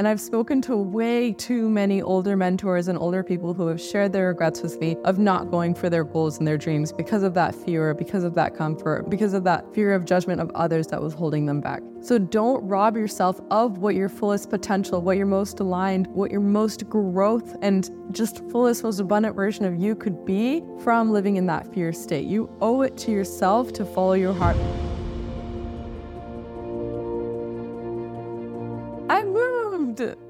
And I've spoken to way too many older mentors and older people who have shared their regrets with me of not going for their goals and their dreams because of that fear, because of that comfort, because of that fear of judgment of others that was holding them back. So don't rob yourself of what your fullest potential, what your most aligned, what your most growth and just fullest, most abundant version of you could be from living in that fear state. You owe it to yourself to follow your heart.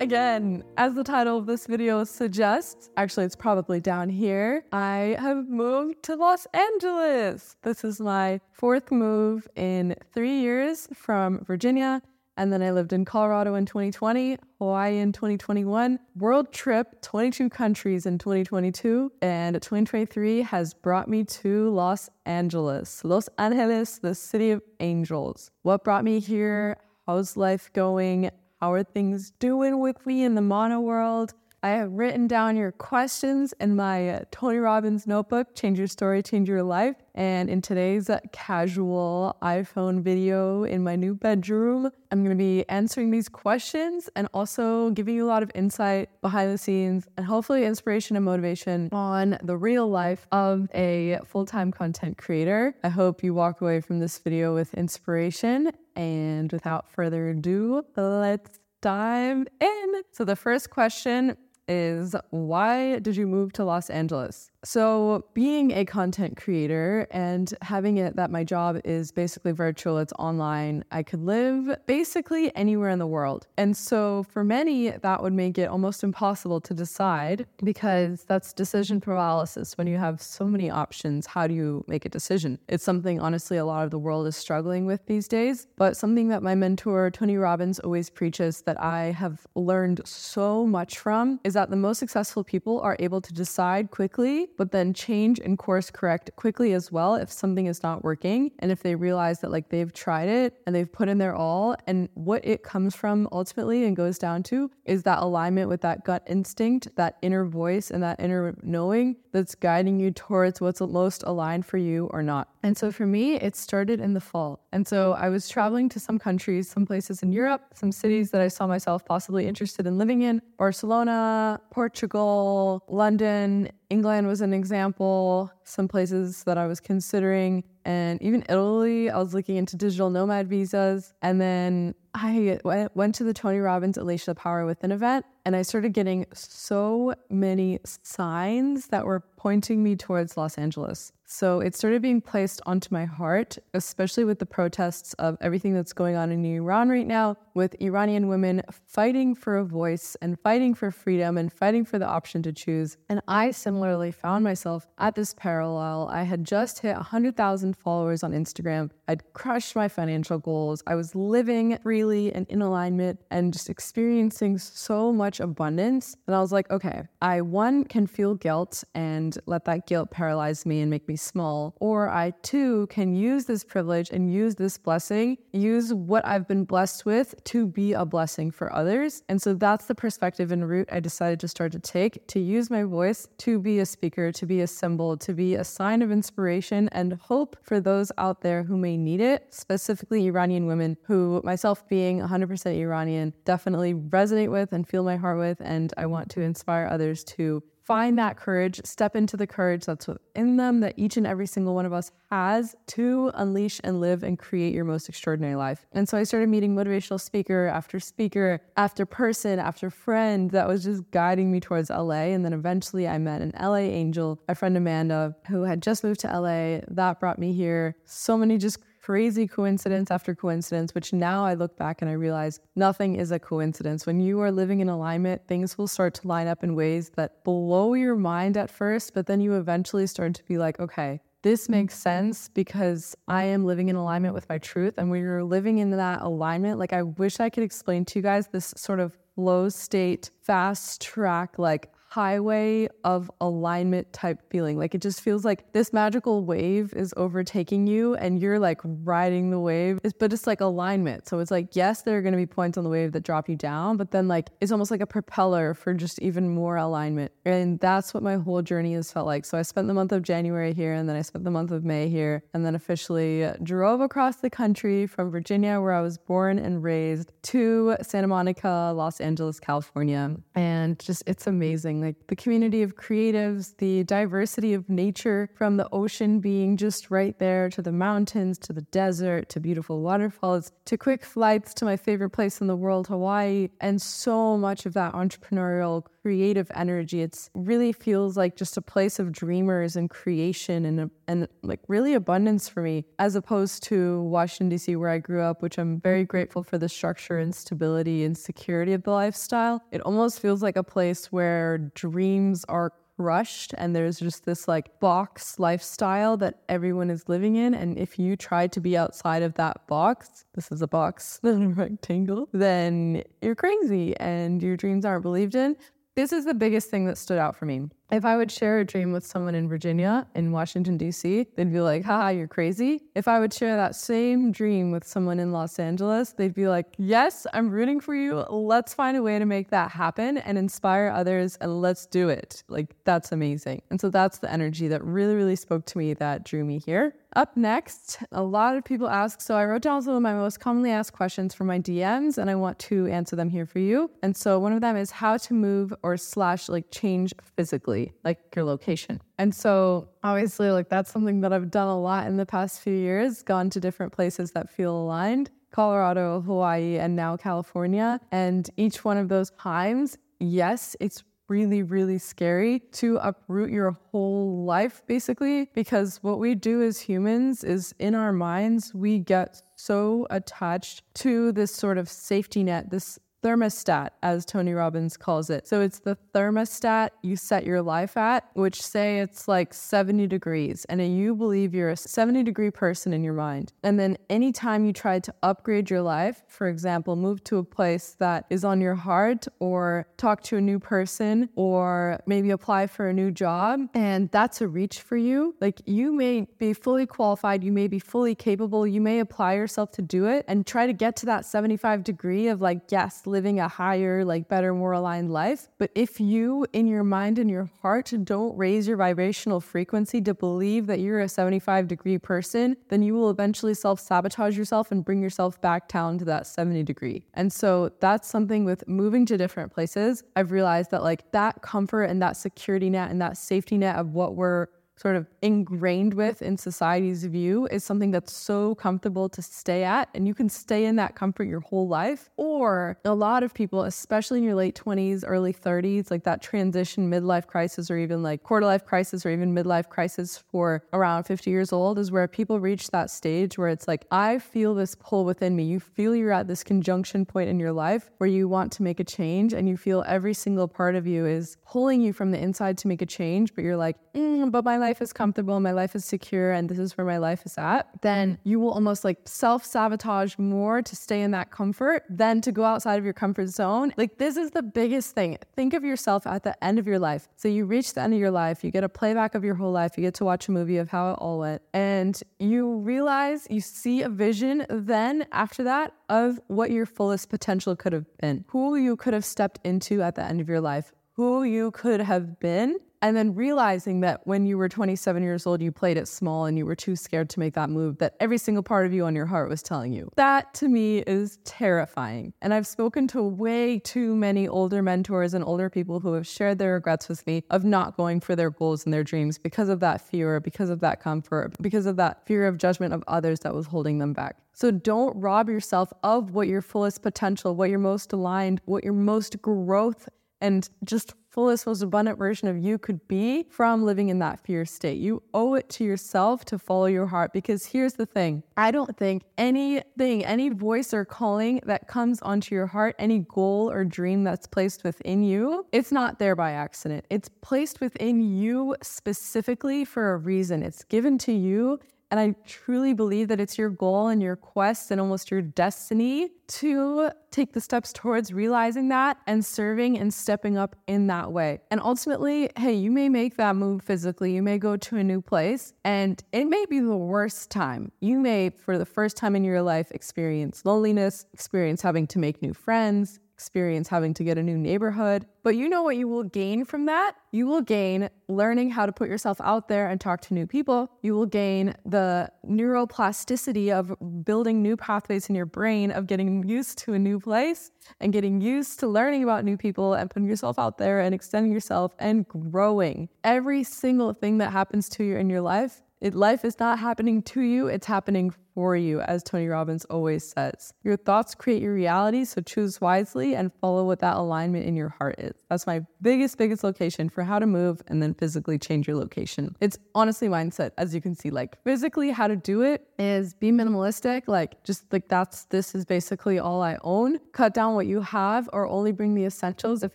Again. As the title of this video suggests, actually, it's probably down here. I have moved to Los Angeles. This is my fourth move in three years from Virginia. And then I lived in Colorado in 2020, Hawaii in 2021, world trip, 22 countries in 2022. And 2023 has brought me to Los Angeles, Los Angeles, the city of angels. What brought me here? How's life going? How are things doing with me in the mono world? I have written down your questions in my uh, Tony Robbins notebook, Change Your Story, Change Your Life. And in today's casual iPhone video in my new bedroom, I'm going to be answering these questions and also giving you a lot of insight behind the scenes and hopefully inspiration and motivation on the real life of a full time content creator. I hope you walk away from this video with inspiration and without further ado, let's dive in. So, the first question is why did you move to Los Angeles? So, being a content creator and having it that my job is basically virtual, it's online, I could live basically anywhere in the world. And so, for many, that would make it almost impossible to decide because that's decision paralysis. When you have so many options, how do you make a decision? It's something, honestly, a lot of the world is struggling with these days, but something that my mentor, Tony Robbins, always preaches that I have learned so much from is that the most successful people are able to decide quickly but then change and course correct quickly as well if something is not working and if they realize that like they've tried it and they've put in their all and what it comes from ultimately and goes down to is that alignment with that gut instinct, that inner voice and that inner knowing that's guiding you towards what's most aligned for you or not. And so for me, it started in the fall. And so I was traveling to some countries, some places in Europe, some cities that I saw myself possibly interested in living in Barcelona, Portugal, London, England was an example, some places that I was considering, and even Italy. I was looking into digital nomad visas. And then I went to the Tony Robbins Unleash the Power Within event, and I started getting so many signs that were pointing me towards Los Angeles. So it started being placed onto my heart, especially with the protests of everything that's going on in Iran right now, with Iranian women fighting for a voice and fighting for freedom and fighting for the option to choose. And I similarly found myself at this parallel. I had just hit 100,000 followers on Instagram. I'd crushed my financial goals. I was living freely and in alignment and just experiencing so much abundance. And I was like, okay, I one can feel guilt and let that guilt paralyze me and make me small, or I too can use this privilege and use this blessing, use what I've been blessed with to be a blessing for others. And so that's the perspective and route I decided to start to take to use my voice to be a speaker, to be a symbol, to be a sign of inspiration and hope for those out there who may need it, specifically Iranian women who, myself being 100% Iranian, definitely resonate with and feel my heart with. And I want to inspire others to find that courage, step into the courage that's within them that each and every single one of us has to unleash and live and create your most extraordinary life. And so I started meeting motivational speaker after speaker, after person, after friend that was just guiding me towards LA. And then eventually I met an LA angel, my friend Amanda, who had just moved to LA. That brought me here. So many just crazy coincidence after coincidence, which now I look back and I realize nothing is a coincidence. When you are living in alignment, things will start to line up in ways that blow your mind at first, but then you eventually start to be like, okay, this mm-hmm. makes sense because I am living in alignment with my truth. And when you're living in that alignment, like I wish I could explain to you guys this sort of low state, fast track, like highway of alignment type feeling. Like it just feels like this magical wave is overtaking you and you're like riding the wave. It's, but it's like alignment. So it's like, yes, there are going to be points on the wave that drop you down, but then like it's almost like a propeller for just even more alignment. And that's what my whole journey has felt like. So I spent the month of January here and then I spent the month of May here and then officially drove across the country from Virginia, where I was born and raised, to Santa Monica, Los Angeles, California. And just it's amazing like the community of creatives, the diversity of nature from the ocean being just right there to the mountains, to the desert, to beautiful waterfalls, to quick flights to my favorite place in the world, Hawaii, and so much of that entrepreneurial creative energy. It's really feels like just a place of dreamers and creation and and like really abundance for me as opposed to Washington DC where I grew up, which I'm very grateful for the structure and stability and security of the lifestyle. It almost feels like a place where dreams are crushed and there's just this like box lifestyle that everyone is living in and if you try to be outside of that box this is a box a rectangle then you're crazy and your dreams aren't believed in this is the biggest thing that stood out for me if I would share a dream with someone in Virginia, in Washington, D.C., they'd be like, haha, you're crazy. If I would share that same dream with someone in Los Angeles, they'd be like, yes, I'm rooting for you. Let's find a way to make that happen and inspire others and let's do it. Like, that's amazing. And so that's the energy that really, really spoke to me that drew me here. Up next, a lot of people ask. So I wrote down some of my most commonly asked questions from my DMs and I want to answer them here for you. And so one of them is how to move or slash like change physically like your location. And so, obviously, like that's something that I've done a lot in the past few years, gone to different places that feel aligned Colorado, Hawaii, and now California. And each one of those times, yes, it's really, really scary to uproot your whole life, basically, because what we do as humans is in our minds, we get so attached to this sort of safety net, this thermostat, as Tony Robbins calls it. So it's the thermostat you set your life at, which say it's like 70 degrees, and you believe you're a 70 degree person in your mind. And then anytime you try to upgrade your life, for example, move to a place that is on your heart, or talk to a new person, or maybe apply for a new job, and that's a reach for you, like you may be fully qualified, you may be fully capable, you may apply yourself to do it and try to get to that 75 degree of like, yes, living a higher, like better, more aligned life. But if you, in your mind and your heart, don't raise your vibrational frequency to believe that you're a 75 degree person, then you will eventually self sabotage yourself and bring yourself back down to that 70 degree. And so that's something with moving to different places. I've realized that like that comfort and that security net and that safety net of what we're sort of ingrained with in society's view is something that's so comfortable to stay at and you can stay in that comfort your whole life. Or a lot of people especially in your late 20s early 30s like that transition midlife crisis or even like quarter life crisis or even midlife crisis for around 50 years old is where people reach that stage where it's like I feel this pull within me. You feel you're at this conjunction point in your life where you want to make a change and you feel every single part of you is pulling you from the inside to make a change but you're like mm, but my life is comfortable, my life is secure, and this is where my life is at, then mm-hmm. you will almost like self sabotage more to stay in that comfort than to go outside of your comfort zone. Like, this is the biggest thing. Think of yourself at the end of your life. So, you reach the end of your life, you get a playback of your whole life, you get to watch a movie of how it all went, and you realize you see a vision then after that of what your fullest potential could have been, who you could have stepped into at the end of your life, who you could have been and then realizing that when you were 27 years old, you played it small and you were too scared to make that move, that every single part of you on your heart was telling you. That to me is terrifying. And I've spoken to way too many older mentors and older people who have shared their regrets with me of not going for their goals and their dreams because of that fear, because of that comfort, because of that fear of judgment of others that was holding them back. So don't rob yourself of what your fullest potential, what your most aligned, what your most growth and just fullest, most abundant version of you could be from living in that fear state. You owe it to yourself to follow your heart because here's the thing I don't think anything, any voice or calling that comes onto your heart, any goal or dream that's placed within you, it's not there by accident. It's placed within you specifically for a reason. It's given to you And I truly believe that it's your goal and your quest and almost your destiny to take the steps towards realizing that and serving and stepping up in that way. And ultimately, hey, you may make that move physically. You may go to a new place and it may be the worst time. You may, for the first time in your life, experience loneliness, experience having to make new friends, experience having to get a new neighborhood. But you know what you will gain from that? You will gain learning how to put yourself out there and talk to new people. You will gain the neuroplasticity of building new pathways in your brain, of getting used to a new place and getting used to learning about new people and putting yourself out there and extending yourself and growing. Every single thing that happens to you in your life it, life is not happening to you, it's happening for you, as Tony Robbins always says. Your thoughts create your reality, so choose wisely and follow what that alignment in your heart is. That's my biggest, biggest location for how to move and then physically change your location. It's honestly mindset, as you can see. Like physically, how to do it is be minimalistic, like just like that's this is basically all I own. Cut down what you have or only bring the essentials. If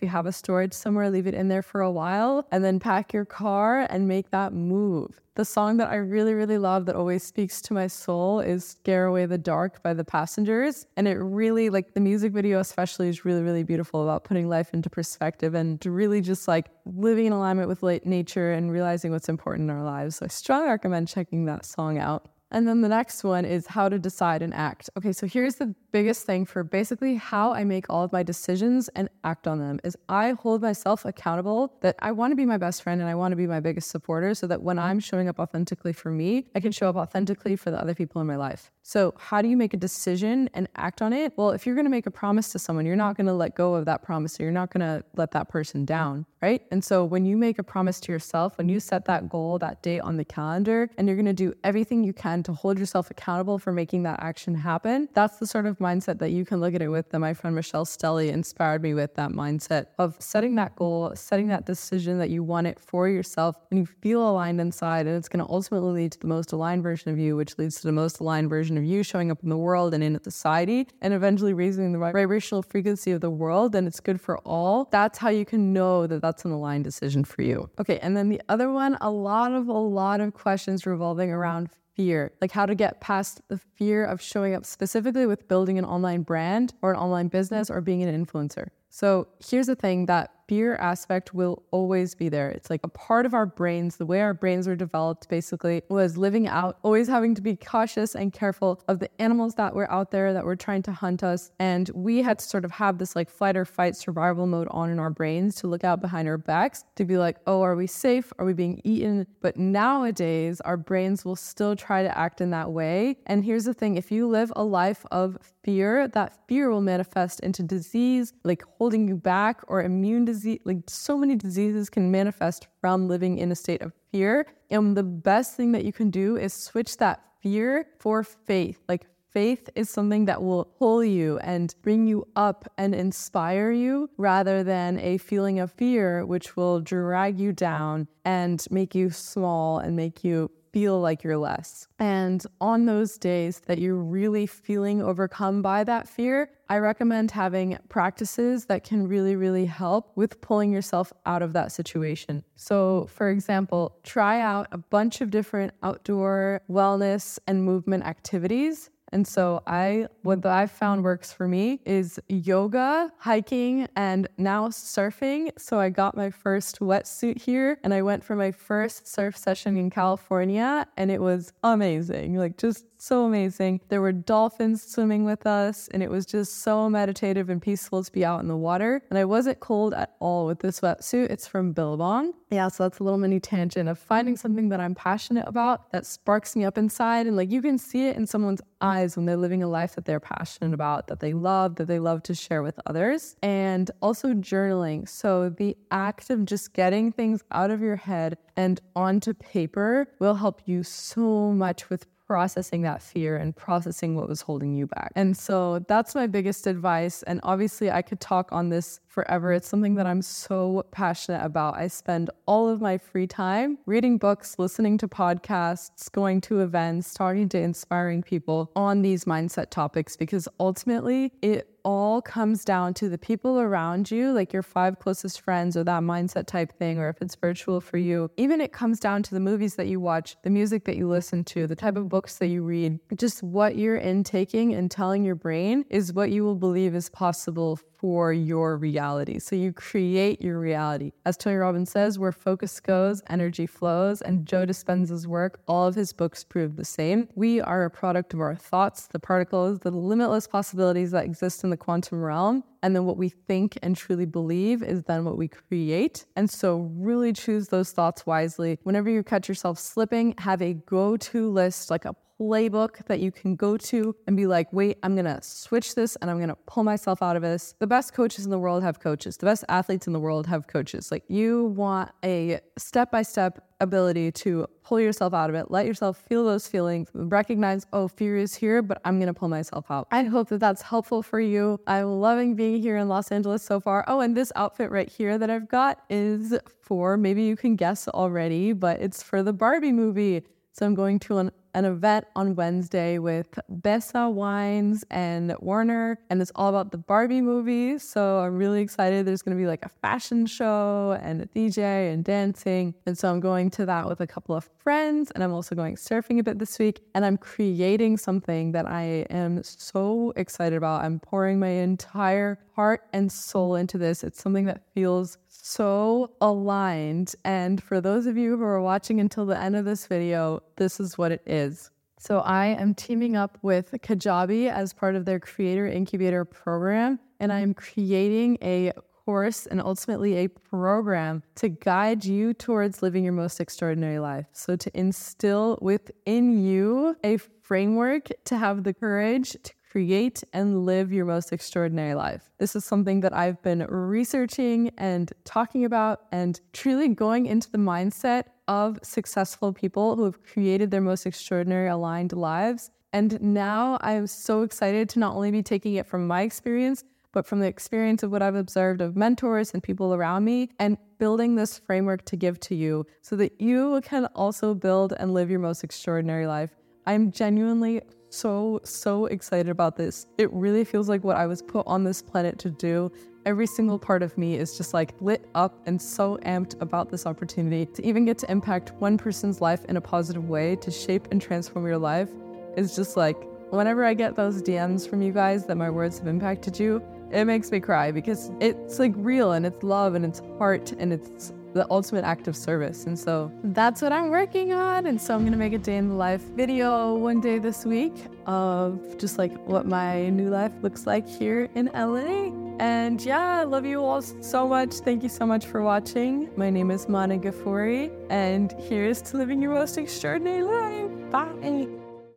you have a storage somewhere, leave it in there for a while and then pack your car and make that move. The song that I really, really love that always speaks to my soul is Scare Away the Dark by the Passengers. And it really, like the music video, especially, is really, really beautiful about putting life into perspective and really just like living in alignment with nature and realizing what's important in our lives. So I strongly recommend checking that song out. And then the next one is how to decide and act. Okay, so here's the biggest thing for basically how I make all of my decisions and act on them is I hold myself accountable that I want to be my best friend and I want to be my biggest supporter so that when I'm showing up authentically for me, I can show up authentically for the other people in my life. So, how do you make a decision and act on it? Well, if you're going to make a promise to someone, you're not going to let go of that promise. So, you're not going to let that person down, right? And so, when you make a promise to yourself, when you set that goal, that date on the calendar, and you're going to do everything you can to hold yourself accountable for making that action happen, that's the sort of mindset that you can look at it with. That my friend Michelle Stelly inspired me with that mindset of setting that goal, setting that decision that you want it for yourself, and you feel aligned inside, and it's going to ultimately lead to the most aligned version of you, which leads to the most aligned version version of you showing up in the world and in society and eventually raising the vibrational frequency of the world and it's good for all, that's how you can know that that's an aligned decision for you. Okay, and then the other one, a lot of a lot of questions revolving around fear, like how to get past the fear of showing up specifically with building an online brand or an online business or being an influencer. So here's the thing that fear aspect will always be there. It's like a part of our brains. The way our brains were developed basically was living out, always having to be cautious and careful of the animals that were out there that were trying to hunt us. And we had to sort of have this like flight or fight survival mode on in our brains to look out behind our backs to be like, oh, are we safe? Are we being eaten? But nowadays, our brains will still try to act in that way. And here's the thing if you live a life of fear, that fear will manifest into disease, like holding you back, or immune disease. Like so many diseases can manifest from living in a state of fear. And the best thing that you can do is switch that fear for faith. Like faith is something that will pull you and bring you up and inspire you rather than a feeling of fear, which will drag you down and make you small and make you feel like you're less. And on those days that you're really feeling overcome by that fear, I recommend having practices that can really, really help with pulling yourself out of that situation. So, for example, try out a bunch of different outdoor wellness and movement activities and so I what I've found works for me is yoga, hiking, and now surfing. So I got my first wetsuit here and I went for my first surf session in California and it was amazing. Like just so amazing. There were dolphins swimming with us, and it was just so meditative and peaceful to be out in the water. And I wasn't cold at all with this wetsuit. It's from Billabong. Yeah, so that's a little mini tangent of finding something that I'm passionate about that sparks me up inside. And like you can see it in someone's eyes when they're living a life that they're passionate about, that they love, that they love to share with others. And also journaling. So the act of just getting things out of your head and onto paper will help you so much with processing that fear and processing what was holding you back. And so that's my biggest advice. And obviously, I could talk on this forever. It's something that I'm so passionate about. I spend all of my free time reading books, listening to podcasts, going to events, talking to inspiring people on these mindset topics because ultimately it all comes down to the people around you, like your five closest friends or that mindset type thing, or if it's virtual for you. Even it comes down to the movies that you watch, the music that you listen to, the type of books that you read. Just what you're intaking and telling your brain is what you will believe is possible for your reality. So you create your reality. As Tony Robbins says, where focus goes, energy flows. And Joe Dispenza's work, all of his books prove the same. We are a product of our thoughts, the particles, the limitless possibilities that exist in the quantum realm. And then what we think and truly believe is then what we create. And so, really choose those thoughts wisely. Whenever you catch yourself slipping, have a go to list, like a playbook that you can go to and be like, wait, I'm gonna switch this and I'm gonna pull myself out of this. The best coaches in the world have coaches, the best athletes in the world have coaches. Like, you want a step by step ability to pull yourself out of it, let yourself feel those feelings, recognize, oh, fear is here, but I'm going to pull myself out. I hope that that's helpful for you. I'm loving being here in Los Angeles so far. Oh, and this outfit right here that I've got is for maybe you can guess already, but it's for the Barbie movie. So I'm going to an an event on Wednesday with Bessa Wines and Warner, and it's all about the Barbie movie. So I'm really excited. There's going to be like a fashion show and a DJ and dancing. And so I'm going to that with a couple of friends, and I'm also going surfing a bit this week. And I'm creating something that I am so excited about. I'm pouring my entire heart and soul into this. It's something that feels so aligned. And for those of you who are watching until the end of this video, this is what it is. So I am teaming up with Kajabi as part of their Creator Incubator program, and I'm creating a course and ultimately a program to guide you towards living your most extraordinary life. So, to instill within you a framework to have the courage to create and live your most extraordinary life. This is something that I've been researching and talking about and truly going into the mindset of successful people who have created their most extraordinary aligned lives. And now I'm so excited to not only be taking it from my experience, but from the experience of what I've observed of mentors and people around me and building this framework to give to you so that you can also build and live your most extraordinary life. I'm genuinely so, so excited about this. It really feels like what I was put on this planet to do. Every single part of me is just like lit up and so amped about this opportunity to even get to impact one person's life in a positive way, to shape and transform your life is just like whenever I get those DMs from you guys that my words have impacted you, it makes me cry because it's like real and it's love and it's heart and it's the ultimate act of service. And so that's what I'm working on. And so I'm going to make a day in the life video one day this week of just like what my new life looks like here in LA. And yeah, I love you all so much. Thank you so much for watching. My name is Mahna Ghafori, and here's to living your most extraordinary life. Bye.